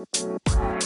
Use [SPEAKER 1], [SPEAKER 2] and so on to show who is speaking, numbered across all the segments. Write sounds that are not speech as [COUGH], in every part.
[SPEAKER 1] Música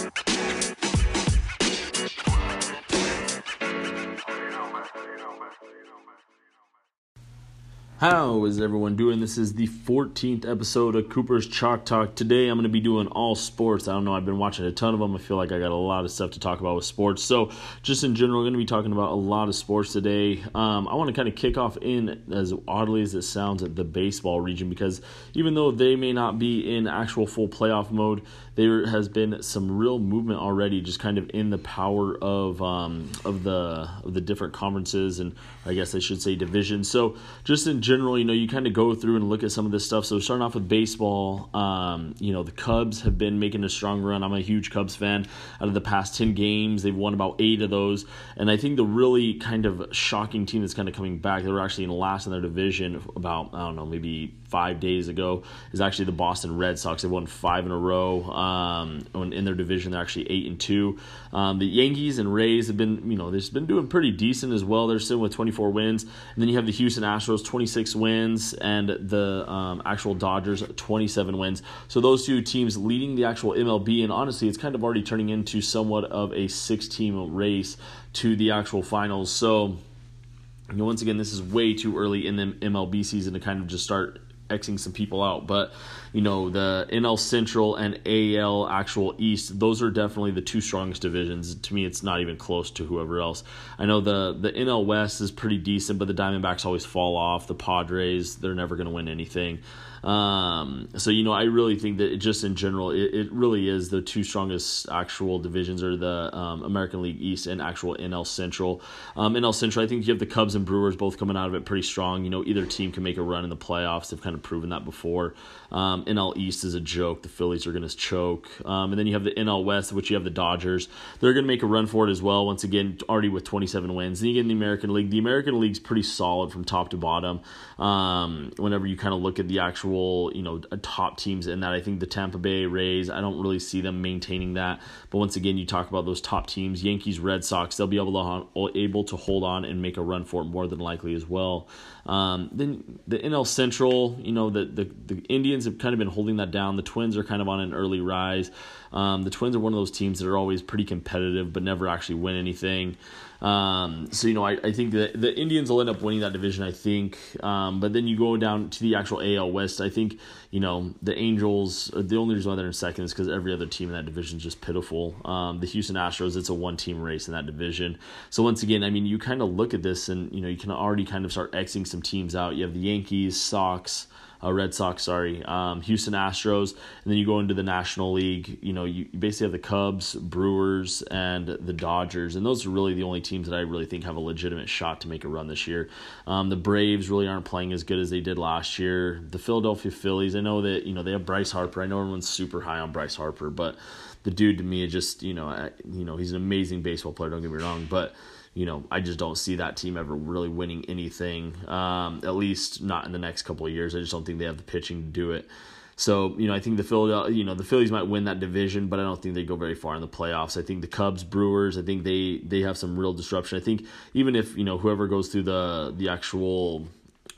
[SPEAKER 1] How is everyone doing? This is the 14th episode of Cooper's Chalk Talk. Today I'm going to be doing all sports. I don't know, I've been watching a ton of them. I feel like I got a lot of stuff to talk about with sports. So, just in general, I'm going to be talking about a lot of sports today. Um, I want to kind of kick off in, as oddly as it sounds, at the baseball region because even though they may not be in actual full playoff mode, there has been some real movement already, just kind of in the power of um, of the of the different conferences and I guess I should say divisions. So just in general, you know, you kind of go through and look at some of this stuff. So starting off with baseball, um, you know, the Cubs have been making a strong run. I'm a huge Cubs fan. Out of the past ten games, they've won about eight of those, and I think the really kind of shocking team that's kind of coming back, they were actually in last in their division about I don't know maybe five days ago is actually the Boston Red Sox. They won five in a row um, in their division. They're actually eight and two. Um, the Yankees and Rays have been, you know, they've been doing pretty decent as well. They're sitting with 24 wins, and then you have the Houston Astros 26 wins, and the um, actual Dodgers 27 wins. So those two teams leading the actual MLB, and honestly, it's kind of already turning into somewhat of a six-team race to the actual finals. So. Once again, this is way too early in the MLB season to kind of just start Xing some people out, but you know the NL Central and AL actual East, those are definitely the two strongest divisions. To me, it's not even close to whoever else. I know the the NL West is pretty decent, but the Diamondbacks always fall off. The Padres, they're never going to win anything. Um, so you know, I really think that just in general, it, it really is the two strongest actual divisions are the um, American League East and actual NL Central. Um, NL Central, I think you have the Cubs and Brewers both coming out of it pretty strong. You know, either team can make a run in the playoffs. They've kind of proven that before. Um, NL East is a joke. The Phillies are going to choke. Um, and then you have the NL West, which you have the Dodgers. They're going to make a run for it as well. Once again, already with 27 wins. Then you get in the American League. The American League's pretty solid from top to bottom. Um, whenever you kind of look at the actual, you know, top teams in that, I think the Tampa Bay Rays, I don't really see them maintaining that. But once again, you talk about those top teams, Yankees, Red Sox, they'll be able to able to hold on and make a run for it more than likely as well. Um, then the NL Central, you know, the, the the Indians have kind of been holding that down. The Twins are kind of on an early rise. Um, the Twins are one of those teams that are always pretty competitive, but never actually win anything. Um, so you know, I, I think that the Indians will end up winning that division. I think, um, but then you go down to the actual AL West. I think you know the Angels. Uh, the only reason why they're in second is because every other team in that division is just pitiful. Um, the Houston Astros, it's a one-team race in that division. So once again, I mean, you kind of look at this, and you know, you can already kind of start xing some teams out. You have the Yankees, Sox uh, Red Sox, sorry, um, Houston Astros, and then you go into the National League. You know, you basically have the Cubs, Brewers, and the Dodgers, and those are really the only teams that I really think have a legitimate shot to make a run this year. Um, the Braves really aren't playing as good as they did last year. The Philadelphia Phillies, I know that you know they have Bryce Harper. I know everyone's super high on Bryce Harper, but the dude to me, is just you know, you know, he's an amazing baseball player. Don't get me wrong, but you know, I just don't see that team ever really winning anything. Um, at least not in the next couple of years. I just don't think they have the pitching to do it. So you know, I think the Philadelphia, you know, the Phillies might win that division, but I don't think they go very far in the playoffs. I think the Cubs, Brewers, I think they they have some real disruption. I think even if you know whoever goes through the the actual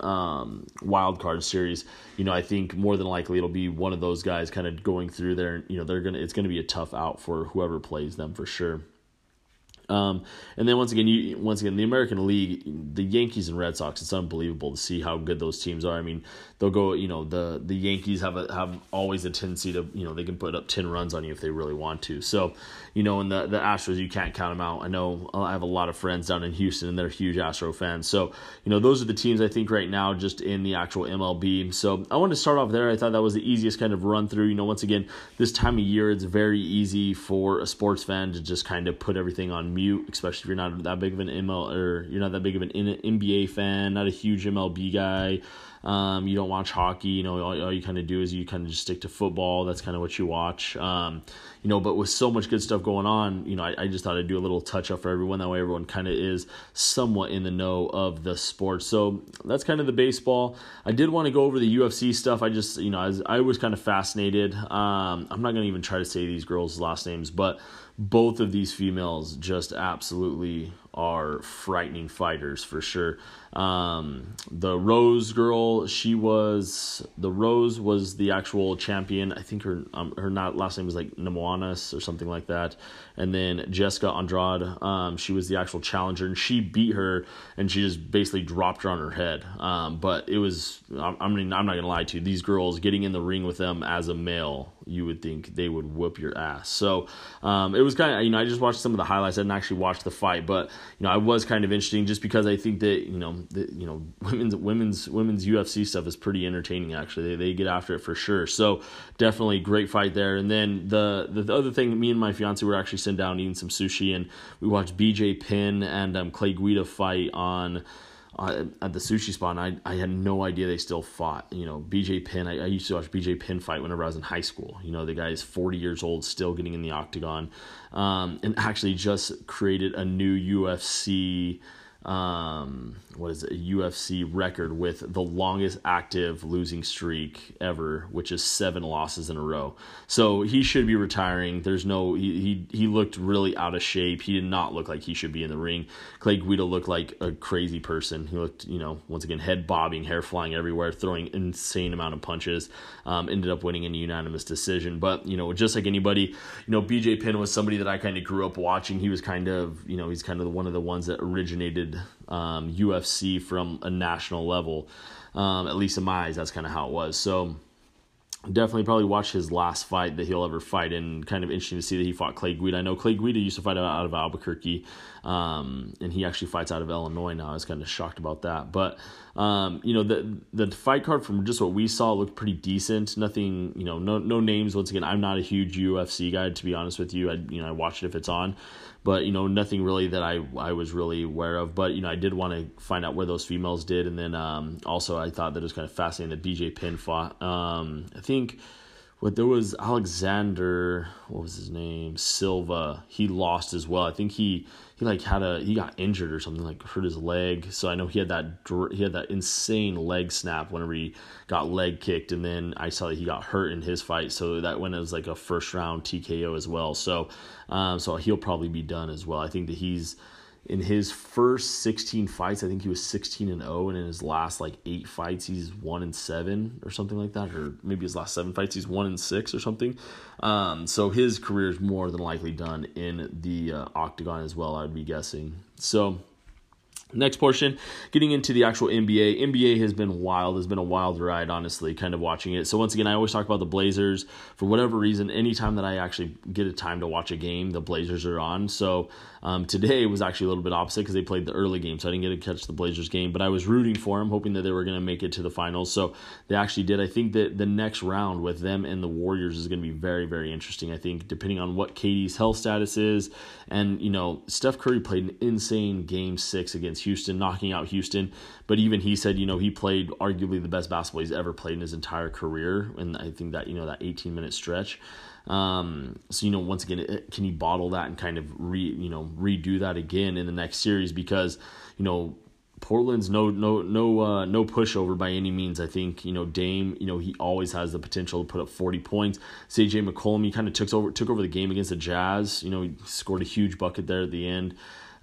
[SPEAKER 1] um, wild card series, you know, I think more than likely it'll be one of those guys kind of going through there. You know, they're gonna it's gonna be a tough out for whoever plays them for sure. Um, and then once again, you once again the American League, the Yankees and Red Sox. It's unbelievable to see how good those teams are. I mean, they'll go. You know, the the Yankees have a have always a tendency to you know they can put up ten runs on you if they really want to. So, you know, and the the Astros you can't count them out. I know uh, I have a lot of friends down in Houston and they're huge Astro fans. So, you know, those are the teams I think right now just in the actual MLB. So I wanted to start off there. I thought that was the easiest kind of run through. You know, once again, this time of year it's very easy for a sports fan to just kind of put everything on mute, especially if you're not that big of an ML or you're not that big of an NBA fan, not a huge MLB guy. Um, you don't watch hockey, you know, all, all you kind of do is you kind of just stick to football. That's kind of what you watch. Um, you know, but with so much good stuff going on, you know, I, I just thought I'd do a little touch up for everyone. That way, everyone kind of is somewhat in the know of the sport. So that's kind of the baseball. I did want to go over the UFC stuff. I just, you know, I was, I was kind of fascinated. Um, I'm not going to even try to say these girls' last names, but both of these females just absolutely are frightening fighters for sure. Um, the Rose girl, she was the Rose was the actual champion. I think her um, her not last name was like Nemoanas or something like that. And then Jessica Andrade, um, she was the actual challenger, and she beat her, and she just basically dropped her on her head. Um, but it was, I mean, I'm not gonna lie to you, these girls getting in the ring with them as a male you would think they would whoop your ass. So um, it was kind of you know I just watched some of the highlights. I didn't actually watch the fight, but you know I was kind of interesting just because I think that you know the, you know [LAUGHS] women's women's women's UFC stuff is pretty entertaining. Actually, they, they get after it for sure. So definitely great fight there. And then the the, the other thing, me and my fiance were actually sitting down eating some sushi, and we watched BJ Penn and um, Clay Guida fight on uh, at the sushi spot, and I, I had no idea they still fought. You know, BJ Penn, I, I used to watch BJ Penn fight whenever I was in high school. You know, the guy is 40 years old, still getting in the octagon, um, and actually just created a new UFC um, what is it, a UFC record with the longest active losing streak ever, which is seven losses in a row. So he should be retiring. There's no he he, he looked really out of shape. He did not look like he should be in the ring. Clay Guida looked like a crazy person. He looked, you know, once again head bobbing, hair flying everywhere, throwing insane amount of punches. Um, ended up winning in a unanimous decision. But you know, just like anybody, you know, BJ Penn was somebody that I kind of grew up watching. He was kind of, you know, he's kind of one of the ones that originated um, UFC from a national level. Um, at least in my eyes, that's kind of how it was. So definitely probably watch his last fight that he'll ever fight and kind of interesting to see that he fought Clay Guida. I know Clay Guida used to fight out of Albuquerque um, and he actually fights out of Illinois now. I was kind of shocked about that. But um, you know, the the fight card from just what we saw looked pretty decent. Nothing, you know, no no names once again. I'm not a huge UFC guy to be honest with you. I you know, I watch it if it's on but you know nothing really that I I was really aware of. But you know I did want to find out where those females did, and then um, also I thought that it was kind of fascinating that BJ Penn fought. Um, I think but there was Alexander, what was his name? Silva. He lost as well. I think he he like had a he got injured or something like hurt his leg. So I know he had that he had that insane leg snap whenever he got leg kicked, and then I saw that he got hurt in his fight. So that went as like a first round TKO as well. So um, so he'll probably be done as well. I think that he's in his first 16 fights, I think he was 16 and 0, and in his last like eight fights, he's one and seven or something like that, or maybe his last seven fights, he's one and six or something. Um, so his career is more than likely done in the uh, octagon as well, I'd be guessing. So Next portion, getting into the actual NBA. NBA has been wild, has been a wild ride, honestly, kind of watching it. So, once again, I always talk about the Blazers. For whatever reason, anytime that I actually get a time to watch a game, the Blazers are on. So, um, today was actually a little bit opposite because they played the early game, so I didn't get to catch the Blazers game. But I was rooting for them, hoping that they were going to make it to the finals. So, they actually did. I think that the next round with them and the Warriors is going to be very, very interesting. I think, depending on what KD's health status is. And, you know, Steph Curry played an insane game six against against Houston, knocking out Houston. But even he said, you know, he played arguably the best basketball he's ever played in his entire career. And I think that, you know, that 18 minute stretch. Um, so, you know, once again, can he bottle that and kind of re, you know, redo that again in the next series? Because, you know, Portland's no no no uh, no pushover by any means. I think you know Dame. You know he always has the potential to put up forty points. CJ McCollum he kind of took over took over the game against the Jazz. You know he scored a huge bucket there at the end.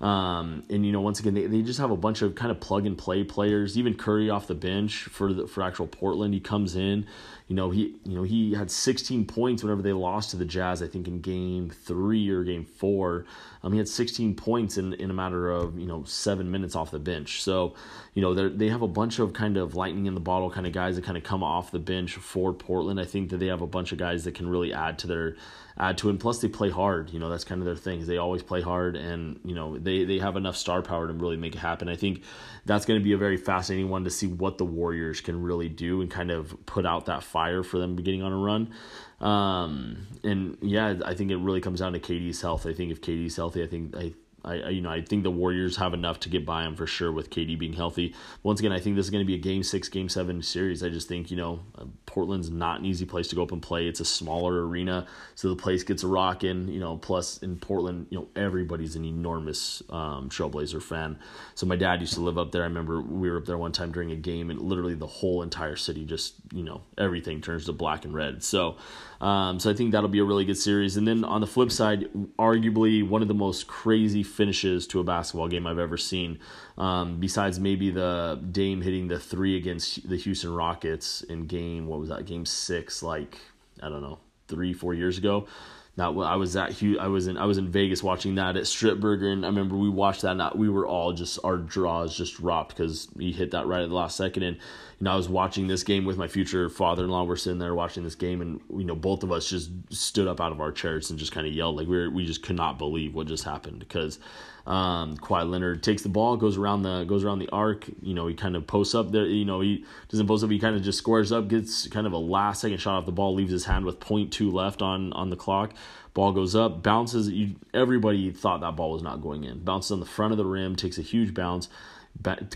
[SPEAKER 1] Um, and you know, once again, they, they just have a bunch of kind of plug and play players. Even Curry off the bench for the for actual Portland, he comes in. You know, he you know he had 16 points whenever they lost to the Jazz. I think in Game Three or Game Four, um, he had 16 points in in a matter of you know seven minutes off the bench. So, you know, they they have a bunch of kind of lightning in the bottle kind of guys that kind of come off the bench for Portland. I think that they have a bunch of guys that can really add to their add to it. And plus, they play hard. You know, that's kind of their thing. They always play hard, and you know, they they have enough star power to really make it happen. I think that's going to be a very fascinating one to see what the Warriors can really do and kind of put out that fire for them beginning on a run. Um, and yeah, I think it really comes down to KD's health. I think if KD's healthy, I think I I, you know I think the Warriors have enough to get by them for sure with KD being healthy. Once again, I think this is going to be a Game Six, Game Seven series. I just think you know uh, Portland's not an easy place to go up and play. It's a smaller arena, so the place gets rocking. You know, plus in Portland, you know everybody's an enormous um, Trailblazer fan. So my dad used to live up there. I remember we were up there one time during a game, and literally the whole entire city just you know everything turns to black and red. So um, so I think that'll be a really good series. And then on the flip side, arguably one of the most crazy finishes to a basketball game I've ever seen. Um, besides maybe the Dame hitting the three against the Houston Rockets in game, what was that, game six, like, I don't know, three, four years ago. That I was at I was in I was in Vegas watching that at Strip Burger, and I remember we watched that. And we were all just our jaws just dropped because he hit that right at the last second. And you know, I was watching this game with my future father-in-law. We're sitting there watching this game, and you know, both of us just stood up out of our chairs and just kind of yelled like we were, we just could not believe what just happened because um, Kawhi Leonard takes the ball, goes around the goes around the arc. You know, he kind of posts up there. You know, he doesn't post up. He kind of just squares up, gets kind of a last second shot off the ball, leaves his hand with 0.2 left on on the clock. Ball goes up, bounces. You, everybody thought that ball was not going in. Bounces on the front of the rim, takes a huge bounce,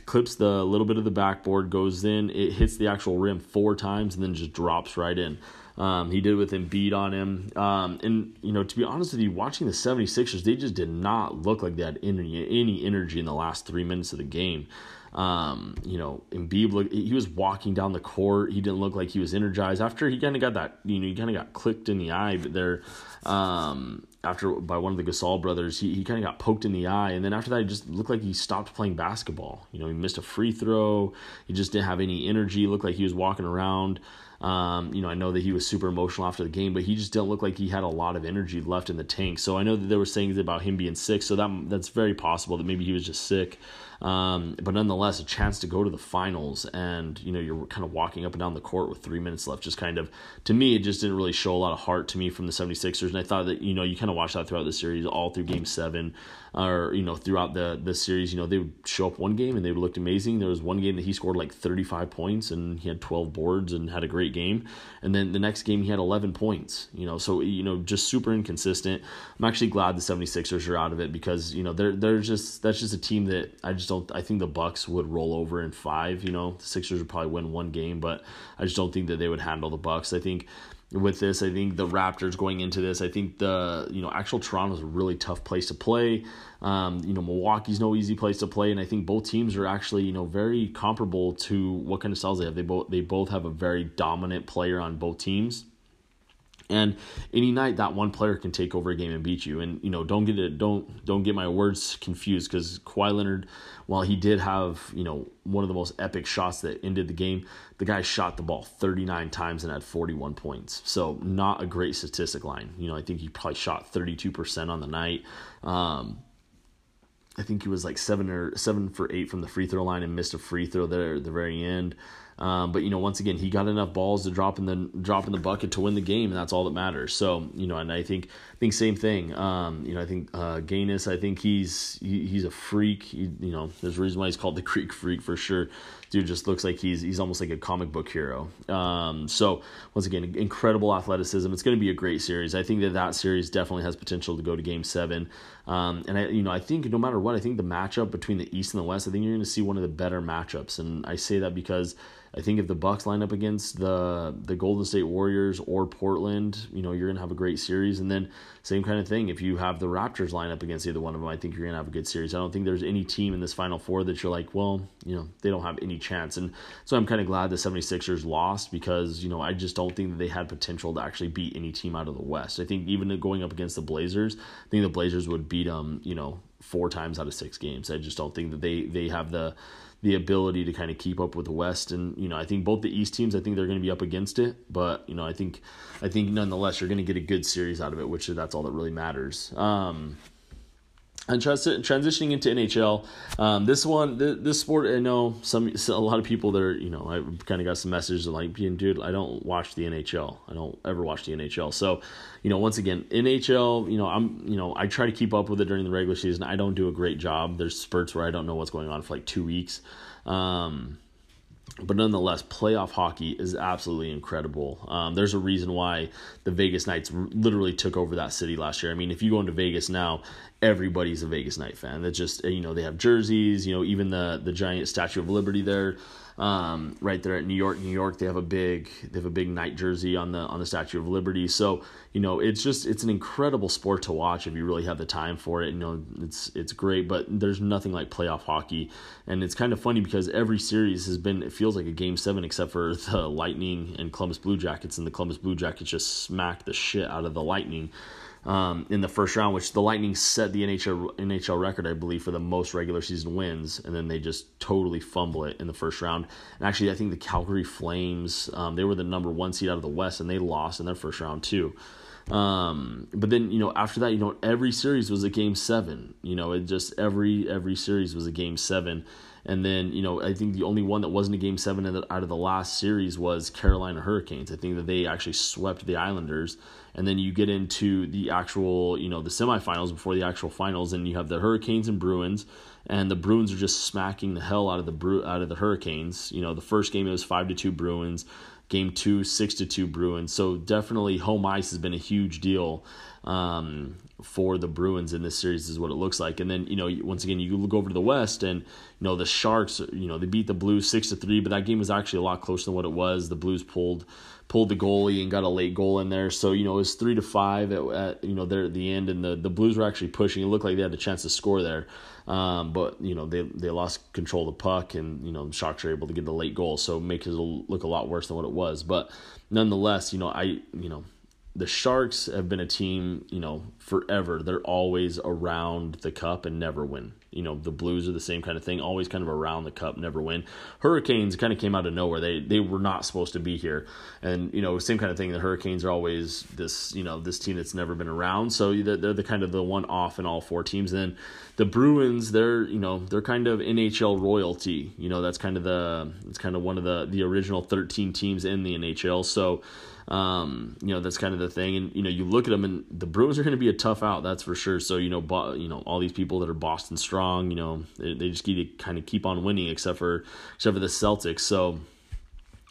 [SPEAKER 1] clips the little bit of the backboard, goes in. It hits the actual rim four times and then just drops right in. Um, he did with Embiid on him. Um, and, you know, to be honest with you, watching the 76ers, they just did not look like they had any, any energy in the last three minutes of the game. Um, you know, Embiid look he was walking down the court. He didn't look like he was energized. After he kind of got that, you know, he kind of got clicked in the eye but there. Um, after by one of the Gasol brothers, he, he kind of got poked in the eye, and then after that, he just looked like he stopped playing basketball. You know, he missed a free throw. He just didn't have any energy. Looked like he was walking around. Um, you know, I know that he was super emotional after the game, but he just didn't look like he had a lot of energy left in the tank. So I know that there were sayings about him being sick, so that that's very possible that maybe he was just sick. Um, but nonetheless, a chance to go to the finals, and you know, you're kind of walking up and down the court with three minutes left. Just kind of, to me, it just didn't really show a lot of heart to me from the 76ers. And I thought that, you know, you kind of watched that throughout the series, all through game seven, or, you know, throughout the, the series. You know, they would show up one game and they would look amazing. There was one game that he scored like 35 points and he had 12 boards and had a great game. And then the next game, he had 11 points, you know, so, you know, just super inconsistent. I'm actually glad the 76ers are out of it because, you know, they're, they're just, that's just a team that I just just don't. I think the Bucks would roll over in five. You know, the Sixers would probably win one game, but I just don't think that they would handle the Bucks. I think with this. I think the Raptors going into this. I think the you know actual Toronto's a really tough place to play. Um, you know Milwaukee's no easy place to play, and I think both teams are actually you know very comparable to what kind of styles they have. They both they both have a very dominant player on both teams. And any night that one player can take over a game and beat you. And you know, don't get it, don't don't get my words confused because Kawhi Leonard, while he did have you know one of the most epic shots that ended the game, the guy shot the ball 39 times and had 41 points. So not a great statistic line. You know, I think he probably shot 32% on the night. Um, I think he was like seven or seven for eight from the free throw line and missed a free throw there at the very end. Um, but you know, once again, he got enough balls to drop in the drop in the bucket to win the game, and that's all that matters. So you know, and I think I think same thing. Um, you know, I think uh, I think he's he, he's a freak. He, you know, there's a reason why he's called the Greek Freak for sure. Dude just looks like he's he's almost like a comic book hero. Um, so once again, incredible athleticism. It's going to be a great series. I think that that series definitely has potential to go to Game Seven. Um, and I, you know, I think no matter what, I think the matchup between the East and the West, I think you're going to see one of the better matchups. And I say that because I think if the Bucks line up against the the Golden State Warriors or Portland, you know, you're gonna have a great series. And then same kind of thing. If you have the Raptors line up against either one of them, I think you're gonna have a good series. I don't think there's any team in this Final Four that you're like, well, you know, they don't have any chance. And so I'm kind of glad the 76ers lost because you know I just don't think that they had potential to actually beat any team out of the West. I think even going up against the Blazers, I think the Blazers would beat them, you know, four times out of six games. I just don't think that they they have the the ability to kind of keep up with the West. And you know, I think both the East teams, I think they're going to be up against it. But you know, I think I think nonetheless, you're going to get a good series out of it, which that's all that really matters. Um, and transitioning into NHL, um, this one, this sport, I know some a lot of people that are, you know, I kind of got some messages like, being dude, I don't watch the NHL. I don't ever watch the NHL. So, you know, once again, NHL, you know, I'm, you know, I try to keep up with it during the regular season. I don't do a great job. There's spurts where I don't know what's going on for like two weeks. Um, but nonetheless, playoff hockey is absolutely incredible. Um, there's a reason why the Vegas Knights literally took over that city last year. I mean, if you go into Vegas now, everybody's a Vegas Knight fan. That just you know they have jerseys. You know, even the the giant Statue of Liberty there um, right there at New York, New York. They have a big they have a big night jersey on the on the Statue of Liberty. So you know it's just it's an incredible sport to watch if you really have the time for it. You know it's it's great, but there's nothing like playoff hockey, and it's kind of funny because every series has been it feels like a game seven except for [LAUGHS] the Lightning and Columbus Blue Jackets, and the Columbus Blue Jackets just smacked the shit out of the Lightning. Um, in the first round, which the Lightning set the NHL NHL record, I believe, for the most regular season wins, and then they just totally fumble it in the first round. And actually, I think the Calgary Flames, um, they were the number one seed out of the West, and they lost in their first round too. Um, but then you know after that, you know every series was a game seven. You know, it just every every series was a game seven. And then, you know, I think the only one that wasn't a game seven out of the last series was Carolina Hurricanes. I think that they actually swept the Islanders. And then you get into the actual, you know, the semifinals before the actual finals, and you have the Hurricanes and Bruins, and the Bruins are just smacking the hell out of the Bru- out of the Hurricanes. You know, the first game it was five to two Bruins. Game two, six to two Bruins. So definitely home ice has been a huge deal um, for the Bruins in this series, is what it looks like. And then you know, once again, you look over to the West, and you know the Sharks. You know they beat the Blues six to three, but that game was actually a lot closer than what it was. The Blues pulled pulled the goalie and got a late goal in there. So you know it was three to five at, at you know there at the end, and the the Blues were actually pushing. It looked like they had a chance to score there. Um, but you know they they lost control of the puck, and you know the Sharks are able to get the late goal, so make it look a lot worse than what it was. But nonetheless, you know I you know the Sharks have been a team, you know, forever. They're always around the cup and never win. You know, the Blues are the same kind of thing, always kind of around the cup, never win. Hurricanes kind of came out of nowhere. They they were not supposed to be here. And, you know, same kind of thing. The Hurricanes are always this, you know, this team that's never been around. So they're, they're the kind of the one off in all four teams. And then the Bruins, they're, you know, they're kind of NHL royalty. You know, that's kind of the it's kind of one of the the original 13 teams in the NHL. So um, you know that's kind of the thing, and you know you look at them, and the Bruins are going to be a tough out, that's for sure. So you know, bo- you know all these people that are Boston strong, you know they, they just need to kind of keep on winning, except for except for the Celtics. So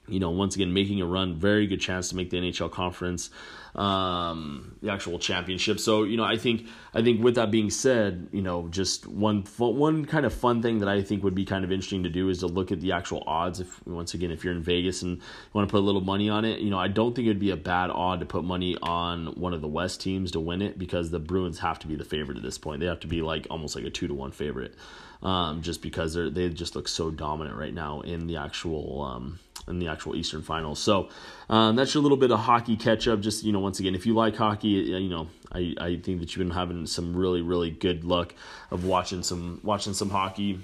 [SPEAKER 1] you know, once again, making a run, very good chance to make the NHL conference, um, the actual championship. So, you know, I think, I think with that being said, you know, just one, one kind of fun thing that I think would be kind of interesting to do is to look at the actual odds. If once again, if you're in Vegas and you want to put a little money on it, you know, I don't think it'd be a bad odd to put money on one of the West teams to win it because the Bruins have to be the favorite at this point. They have to be like almost like a two to one favorite, um, just because they they just look so dominant right now in the actual, um, in the actual Eastern Finals. So um, that's your little bit of hockey catch up. Just you know, once again, if you like hockey, you know, I, I think that you've been having some really really good luck of watching some watching some hockey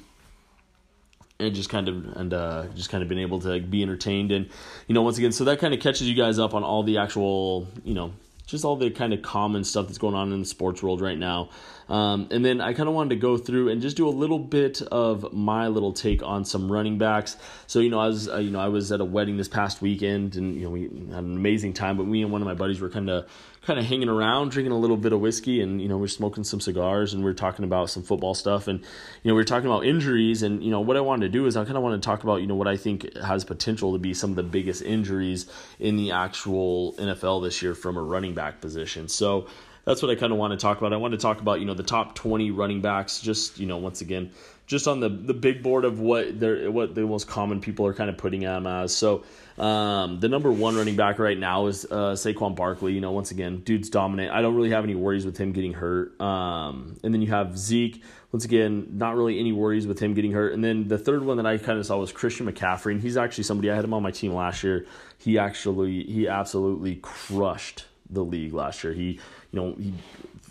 [SPEAKER 1] and just kind of and uh, just kind of been able to be entertained and you know once again so that kind of catches you guys up on all the actual you know just all the kind of common stuff that's going on in the sports world right now. Um, and then I kind of wanted to go through and just do a little bit of my little take on some running backs. So you know, I was uh, you know I was at a wedding this past weekend, and you know we had an amazing time. But me and one of my buddies were kind of kind of hanging around, drinking a little bit of whiskey, and you know we're smoking some cigars, and we're talking about some football stuff, and you know we are talking about injuries, and you know what I wanted to do is I kind of want to talk about you know what I think has potential to be some of the biggest injuries in the actual NFL this year from a running back position. So that's what I kind of want to talk about. I want to talk about you know the top twenty running backs, just you know once again just on the the big board of what they're what the most common people are kind of putting them as. So um, the number one running back right now is uh, Saquon Barkley. You know, once again, dude's dominant. I don't really have any worries with him getting hurt. Um, and then you have Zeke. Once again, not really any worries with him getting hurt. And then the third one that I kind of saw was Christian McCaffrey, and he's actually somebody I had him on my team last year. He actually he absolutely crushed the league last year. He you know he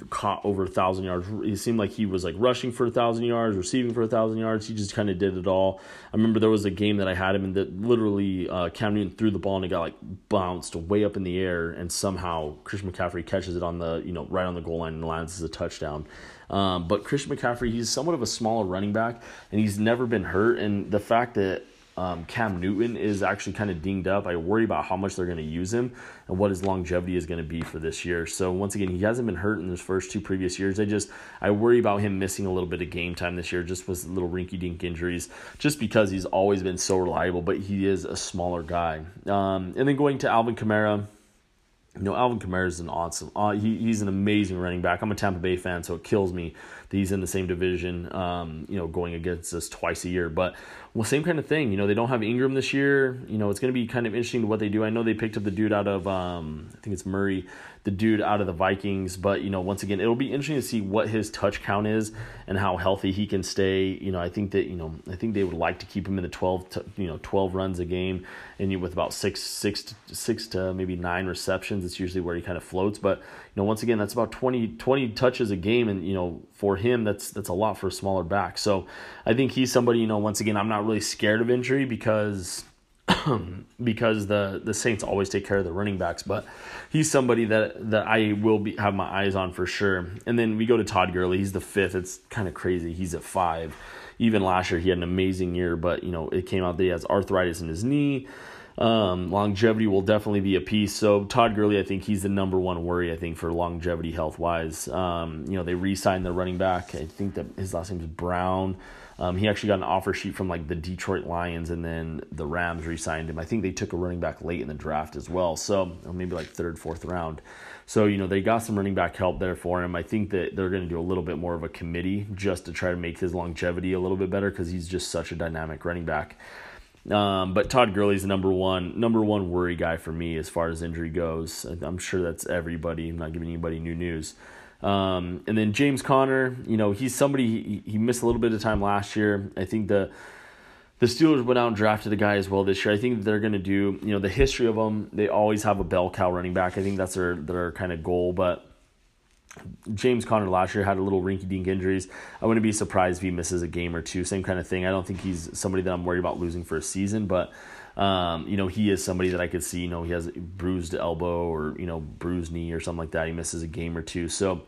[SPEAKER 1] caught over a thousand yards. It seemed like he was like rushing for a thousand yards, receiving for a thousand yards. He just kind of did it all. I remember there was a game that I had him in that literally uh, Cam Newton threw the ball and it got like bounced way up in the air, and somehow Christian McCaffrey catches it on the you know right on the goal line and lands as a touchdown. Um, but Christian McCaffrey, he's somewhat of a smaller running back, and he's never been hurt. And the fact that um, Cam Newton is actually kind of dinged up. I worry about how much they're going to use him and what his longevity is going to be for this year. So once again, he hasn't been hurt in his first two previous years. I just I worry about him missing a little bit of game time this year, just with little rinky dink injuries, just because he's always been so reliable. But he is a smaller guy. Um, and then going to Alvin Kamara. You know, Alvin Kamara is an awesome. Uh, he, he's an amazing running back. I'm a Tampa Bay fan, so it kills me that he's in the same division. Um, you know, going against us twice a year. But well, same kind of thing. You know, they don't have Ingram this year. You know, it's going to be kind of interesting to what they do. I know they picked up the dude out of, um, I think it's Murray, the dude out of the Vikings. But, you know, once again, it'll be interesting to see what his touch count is and how healthy he can stay. You know, I think that, you know, I think they would like to keep him in the 12, to, you know, 12 runs a game and you, with about six, six, to, six to maybe nine receptions. It's usually where he kind of floats. But, you know, once again, that's about 20, 20 touches a game. And, you know, for him, that's, that's a lot for a smaller back. So I think he's somebody, you know, once again, I'm not really scared of injury because [CLEARS THROAT] because the the Saints always take care of the running backs, but he's somebody that that I will be have my eyes on for sure. And then we go to Todd Gurley. He's the fifth. It's kind of crazy. He's at five. Even last year he had an amazing year, but you know it came out that he has arthritis in his knee. Um, longevity will definitely be a piece. So Todd Gurley, I think he's the number one worry. I think for longevity health wise. Um, you know they re-signed the running back. I think that his last name is Brown. Um, he actually got an offer sheet from like the Detroit Lions, and then the Rams re-signed him. I think they took a running back late in the draft as well, so maybe like third, fourth round. So you know they got some running back help there for him. I think that they're going to do a little bit more of a committee just to try to make his longevity a little bit better because he's just such a dynamic running back. Um, but Todd Gurley's the number one number one worry guy for me as far as injury goes. I'm sure that's everybody. I'm not giving anybody new news. Um, and then James Conner, you know, he's somebody he, he missed a little bit of time last year. I think the the Steelers went out and drafted a guy as well this year. I think they're going to do, you know, the history of them. They always have a bell cow running back. I think that's their their kind of goal. But James Conner last year had a little rinky dink injuries. I wouldn't be surprised if he misses a game or two. Same kind of thing. I don't think he's somebody that I'm worried about losing for a season, but um, you know, he is somebody that I could see, you know, he has bruised elbow or, you know, bruised knee or something like that. He misses a game or two. So,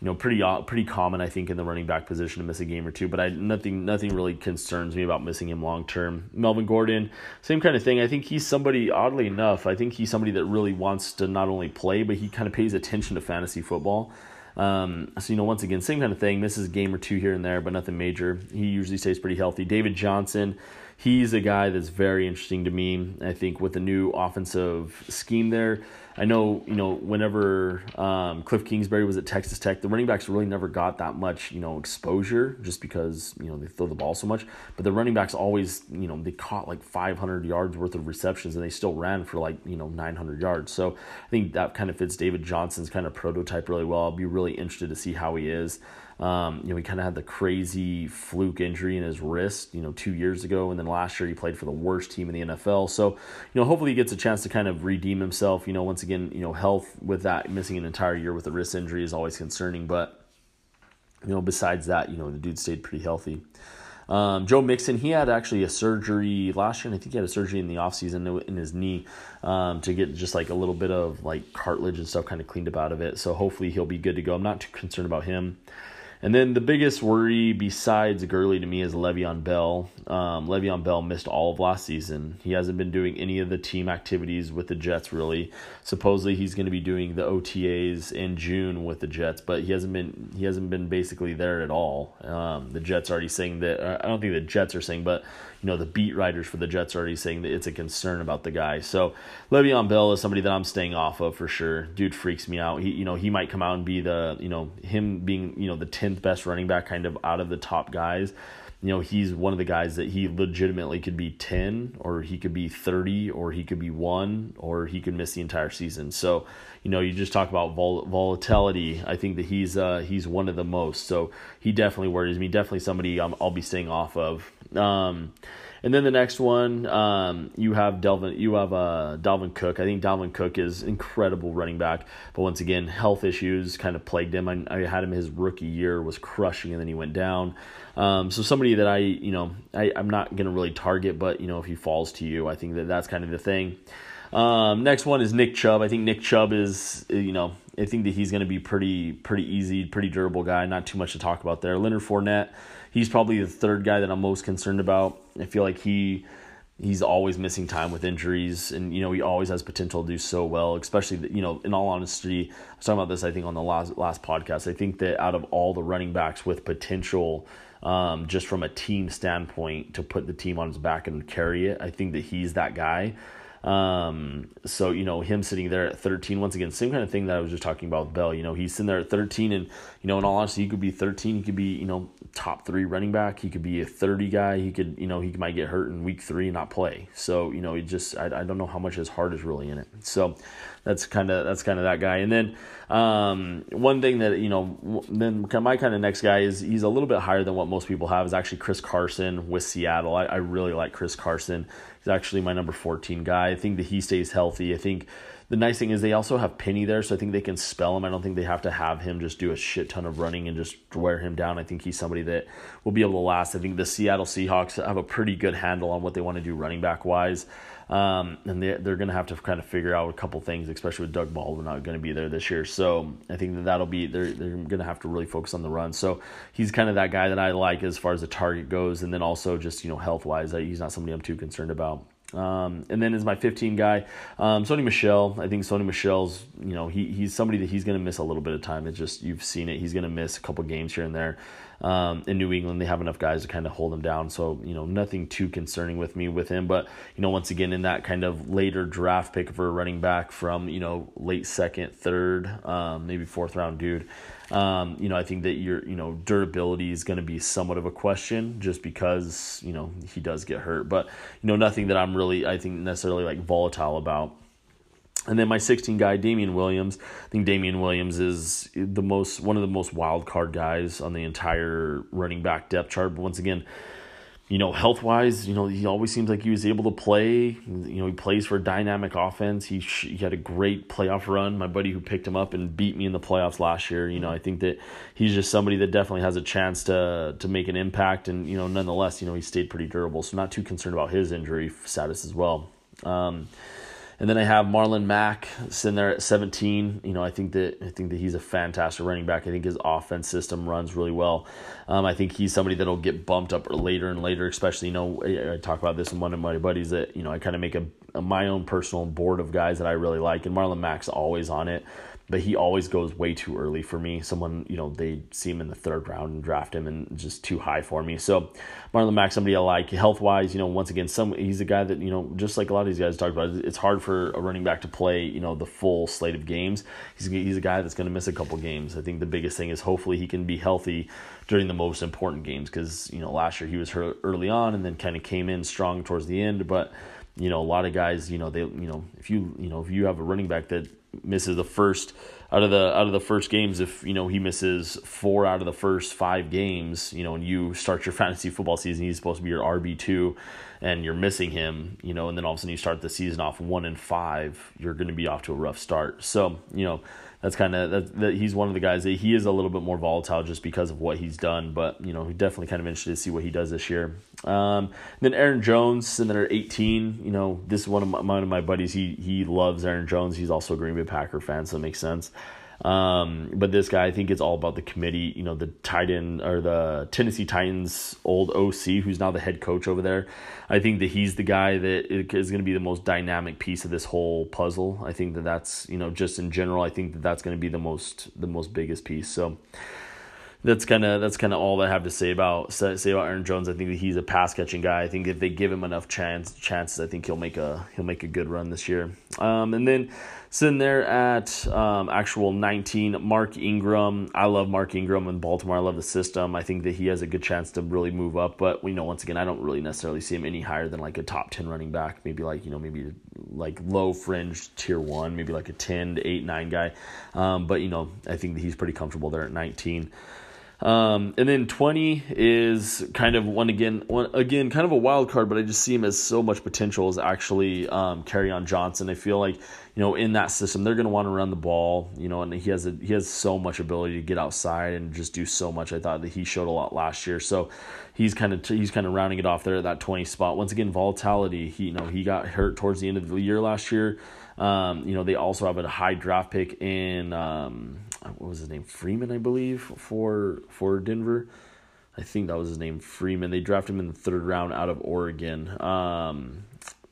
[SPEAKER 1] you know, pretty uh, pretty common, I think, in the running back position to miss a game or two. But I nothing nothing really concerns me about missing him long term. Melvin Gordon, same kind of thing. I think he's somebody, oddly enough, I think he's somebody that really wants to not only play, but he kind of pays attention to fantasy football. Um, so you know, once again, same kind of thing. Misses a game or two here and there, but nothing major. He usually stays pretty healthy. David Johnson, he's a guy that's very interesting to me. I think with the new offensive scheme there, I know you know whenever um, Cliff Kingsbury was at Texas Tech, the running backs really never got that much you know exposure just because you know they throw the ball so much. But the running backs always you know they caught like 500 yards worth of receptions and they still ran for like you know 900 yards. So I think that kind of fits David Johnson's kind of prototype really well. I'll be really interested to see how he is. Um, you know, he kind of had the crazy fluke injury in his wrist, you know, two years ago, and then last year he played for the worst team in the NFL. So, you know, hopefully he gets a chance to kind of redeem himself. You know, once again, you know, health with that missing an entire year with a wrist injury is always concerning, but you know, besides that, you know, the dude stayed pretty healthy. Um, Joe Mixon, he had actually a surgery last year, and I think he had a surgery in the offseason in his knee um, to get just like a little bit of like cartilage and stuff kind of cleaned up out of it. So hopefully he'll be good to go. I'm not too concerned about him. And then the biggest worry besides Gurley to me is Le'Veon Bell. Um, Le'Veon Bell missed all of last season. He hasn't been doing any of the team activities with the Jets really. Supposedly he's going to be doing the OTAs in June with the Jets, but he hasn't been he hasn't been basically there at all. Um, the Jets already saying that I don't think the Jets are saying, but you know the beat writers for the Jets are already saying that it's a concern about the guy. So Le'Veon Bell is somebody that I'm staying off of for sure. Dude freaks me out. He you know he might come out and be the you know him being you know the tenth best running back kind of out of the top guys. You know he's one of the guys that he legitimately could be ten or he could be thirty or he could be one or he could miss the entire season. So you know you just talk about vol- volatility. I think that he's uh, he's one of the most. So he definitely worries me. Definitely somebody i will be staying off of. Um, and then the next one, um, you have Delvin. You have uh, Dalvin Cook. I think Dalvin Cook is incredible running back, but once again, health issues kind of plagued him. I, I had him his rookie year was crushing, and then he went down. Um, so somebody that I, you know, I, I'm not gonna really target, but you know, if he falls to you, I think that that's kind of the thing. Um, next one is Nick Chubb. I think Nick Chubb is, you know, I think that he's going to be pretty, pretty easy, pretty durable guy. Not too much to talk about there. Leonard Fournette he's probably the third guy that I'm most concerned about. I feel like he he's always missing time with injuries and you know he always has potential to do so well especially you know in all honesty i was talking about this i think on the last last podcast i think that out of all the running backs with potential um, just from a team standpoint to put the team on his back and carry it i think that he's that guy Um, so you know him sitting there at 13 once again, same kind of thing that I was just talking about with Bell. You know he's sitting there at 13, and you know in all honesty, he could be 13. He could be you know top three running back. He could be a 30 guy. He could you know he might get hurt in week three and not play. So you know he just I, I don't know how much his heart is really in it. So that's kind of that's kind of that guy. And then um, one thing that you know then my kind of next guy is he's a little bit higher than what most people have is actually Chris Carson with Seattle. I, I really like Chris Carson. He's actually my number 14 guy. I think that he stays healthy. I think the nice thing is they also have Penny there, so I think they can spell him. I don't think they have to have him just do a shit ton of running and just wear him down. I think he's somebody that will be able to last. I think the Seattle Seahawks have a pretty good handle on what they want to do running back wise. Um, and they, they're going to have to kind of figure out a couple things, especially with Doug Baldwin not going to be there this year. So I think that that'll be, they're, they're going to have to really focus on the run. So he's kind of that guy that I like as far as the target goes. And then also just, you know, health wise, he's not somebody I'm too concerned about. Um, and then is my 15 guy, um, Sony Michel. I think Sony Michel's, you know, he he's somebody that he's going to miss a little bit of time. It's just you've seen it. He's going to miss a couple games here and there. Um, in New England, they have enough guys to kind of hold him down. So, you know, nothing too concerning with me with him. But, you know, once again, in that kind of later draft pick for a running back from, you know, late second, third, um, maybe fourth round dude, um, you know, I think that your, you know, durability is going to be somewhat of a question just because, you know, he does get hurt. But, you know, nothing that I'm really, I think, necessarily like volatile about. And then my 16 guy, Damien Williams. I think Damien Williams is the most one of the most wild card guys on the entire running back depth chart. But once again, you know, health wise, you know, he always seems like he was able to play. You know, he plays for a dynamic offense. He, he had a great playoff run. My buddy who picked him up and beat me in the playoffs last year, you know, I think that he's just somebody that definitely has a chance to to make an impact. And you know, nonetheless, you know, he stayed pretty durable. So not too concerned about his injury status as well. Um, and then I have Marlon Mack sitting there at 17. You know, I think that I think that he's a fantastic running back. I think his offense system runs really well. Um, I think he's somebody that'll get bumped up later and later. Especially, you know, I, talk about this in one of my buddies that you know I kind of make a, a my own personal board of guys that I really like, and Marlon Mack's always on it but he always goes way too early for me. Someone, you know, they see him in the third round and draft him and just too high for me. So Marlon Mack, somebody I like. Health wise, you know, once again, some he's a guy that, you know, just like a lot of these guys talked about, it's hard for a running back to play, you know, the full slate of games. He's he's a guy that's going to miss a couple games. I think the biggest thing is hopefully he can be healthy during the most important games because, you know, last year he was hurt early on and then kind of came in strong towards the end, but you know, a lot of guys, you know, they, you know, if you, you know, if you have a running back that misses the first out of the out of the first games, if you know he misses four out of the first five games, you know, and you start your [LAUGHS] fantasy football season, he's supposed to be your RB two, and you're missing him, you know, and then all of a sudden you start the season off one and five, you're going to be off to a rough start. So you know that's kind of that, that he's one of the guys that he is a little bit more volatile just because of what he's done. But you know, definitely kind of interested to see what he does this year. Um, then Aaron Jones, and then at 18, you know, this is one of my, one of my buddies. He he loves Aaron Jones. He's also a Green Bay Packer fan, so it makes sense. Um, but this guy, I think it's all about the committee. You know, the Titan or the Tennessee Titans old OC, who's now the head coach over there. I think that he's the guy that is going to be the most dynamic piece of this whole puzzle. I think that that's you know just in general. I think that that's going to be the most the most biggest piece. So that's kind of that's kind of all I have to say about say, about Aaron Jones. I think that he's a pass catching guy. I think if they give him enough chance chances, I think he'll make a he'll make a good run this year. Um, and then sitting there at um, actual 19, Mark Ingram. I love Mark Ingram in Baltimore. I love the system. I think that he has a good chance to really move up. But we know once again, I don't really necessarily see him any higher than like a top 10 running back. Maybe like you know maybe like low fringe tier one, maybe like a 10 to 8 9 guy. Um, but you know I think that he's pretty comfortable there at 19. Um, and then 20 is kind of one again, one again, kind of a wild card, but I just see him as so much potential as actually um, Kerryon Johnson. I feel like you know in that system they're going to want to run the ball, you know, and he has a, he has so much ability to get outside and just do so much. I thought that he showed a lot last year, so he's kind of he's kind of rounding it off there at that 20 spot. Once again, volatility. He you know he got hurt towards the end of the year last year. Um, you know they also have a high draft pick in um, what was his name Freeman, I believe, for for Denver. I think that was his name Freeman. They drafted him in the third round out of Oregon. Um,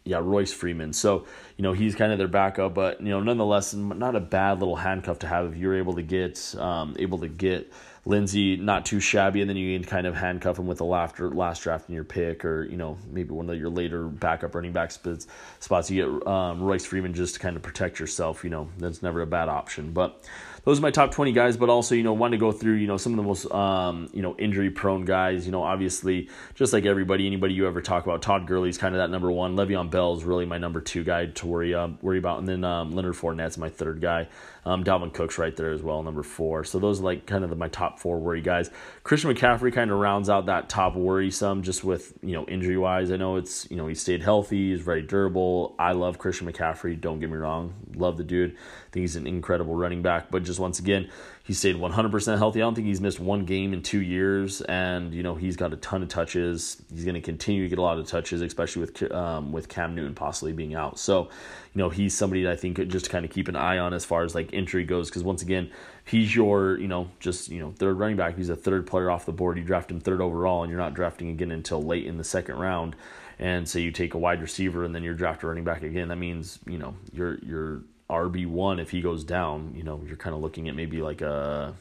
[SPEAKER 1] yeah, Royce Freeman. So, you know, he's kind of their backup, but you know, nonetheless, not a bad little handcuff to have if you're able to get um, able to get Lindsay not too shabby, and then you can kind of handcuff him with the last last draft in your pick, or you know maybe one of your later backup running back spots. Spots you get um, Royce Freeman just to kind of protect yourself. You know that's never a bad option. But those are my top 20 guys, but also, you know, want to go through, you know, some of the most, um, you know, injury prone guys. You know, obviously, just like everybody, anybody you ever talk about, Todd Gurley's kind of that number one. Le'Veon Bell is really my number two guy to worry uh, worry about. And then um, Leonard Fournette's my third guy. Um, Dalvin Cook's right there as well, number four. So those are like kind of the, my top four worry guys. Christian McCaffrey kind of rounds out that top worrisome just with, you know, injury wise. I know it's, you know, he stayed healthy, he's very durable. I love Christian McCaffrey, don't get me wrong. Love the dude. I think he's an incredible running back. But just once again, he stayed 100% healthy. I don't think he's missed one game in two years, and you know he's got a ton of touches. He's going to continue to get a lot of touches, especially with um, with Cam Newton possibly being out. So, you know he's somebody that I think just to kind of keep an eye on as far as like injury goes, because once again, he's your you know just you know third running back. He's a third player off the board. You draft him third overall, and you're not drafting again until late in the second round. And so you take a wide receiver, and then you're drafting running back again. That means you know you're you're RB one if he goes down. You know, you're kind of looking at maybe like a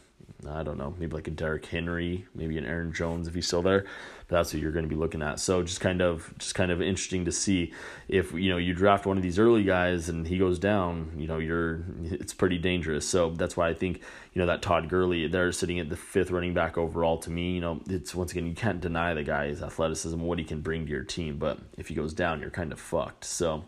[SPEAKER 1] I don't know, maybe like a Derrick Henry, maybe an Aaron Jones if he's still there. But that's what you're going to be looking at. So just kind of just kind of interesting to see if you know you draft one of these early guys and he goes down. You know, you're it's pretty dangerous. So that's why I think you know that Todd Gurley they're sitting at the fifth running back overall. To me, you know, it's once again you can't deny the guy's athleticism, what he can bring to your team. But if he goes down, you're kind of fucked. So.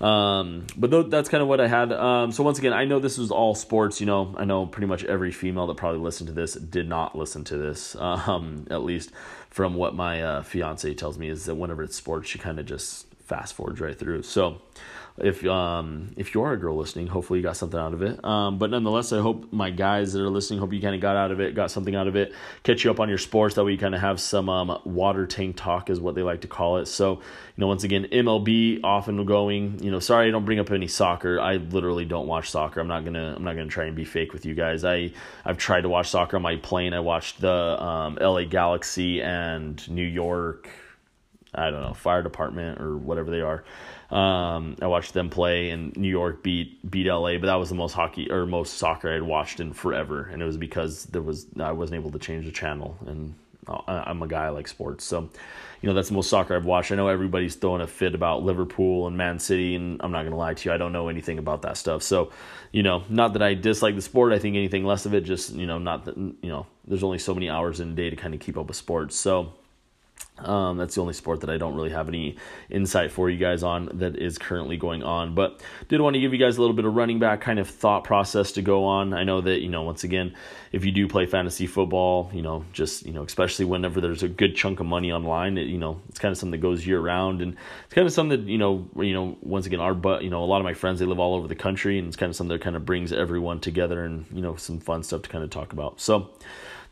[SPEAKER 1] Um, but th- that's kind of what I had. Um, so once again, I know this was all sports. You know, I know pretty much every female that probably listened to this did not listen to this. [LAUGHS] Um, at least from what my uh, fiance tells me is that whenever it's sports, she kind of just fast forwards right through. So if um if you are a girl listening, hopefully you got something out of it. Um, but nonetheless, I hope my guys that are listening, hope you kind of got out of it, got something out of it. Catch you up on your sports. That way you kind of have some um water tank talk is what they like to call it. So you know, once again, MLB often going. You know, sorry I don't bring up any soccer. I literally don't watch soccer. I'm not gonna I'm not gonna try and be fake with you guys. I I've tried to watch soccer on my plane. I watched the um, L.A. Galaxy and New York. I don't know fire department or whatever they are. Um, I watched them play, and New York beat beat LA, but that was the most hockey or most soccer I had watched in forever, and it was because there was I wasn't able to change the channel, and I'm a guy I like sports, so you know that's the most soccer I've watched. I know everybody's throwing a fit about Liverpool and Man City, and I'm not gonna lie to you, I don't know anything about that stuff. So, you know, not that I dislike the sport. I think anything less of it, just you know, not that you know, there's only so many hours in a day to kind of keep up with sports. So um, that's the only sport that I don't really have any insight for you guys on that is currently going on. But did want to give you guys a little bit of running back kind of thought process to go on. I know that, you know, once again, if you do play fantasy football, you know, just, you know, especially whenever there's a good chunk of money online, it, you know, it's kind of something that goes year round. And it's kind of something that, you know, you know, once again, our, but, you know, a lot of my friends, they live all over the country and it's kind of something that kind of brings everyone together and, you know, some fun stuff to kind of talk about. So,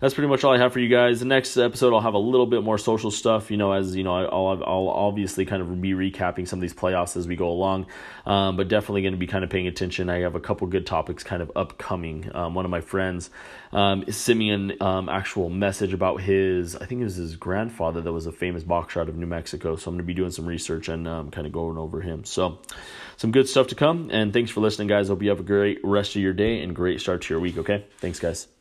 [SPEAKER 1] that's pretty much all I have for you guys. The next episode, I'll have a little bit more social stuff. You know, as you know, I'll I'll obviously kind of be recapping some of these playoffs as we go along, um, but definitely going to be kind of paying attention. I have a couple good topics kind of upcoming. Um, one of my friends um, sent me an um, actual message about his, I think it was his grandfather that was a famous boxer out of New Mexico. So I'm going to be doing some research and um, kind of going over him. So some good stuff to come. And thanks for listening, guys. Hope you have a great rest of your day and great start to your week. Okay, thanks, guys.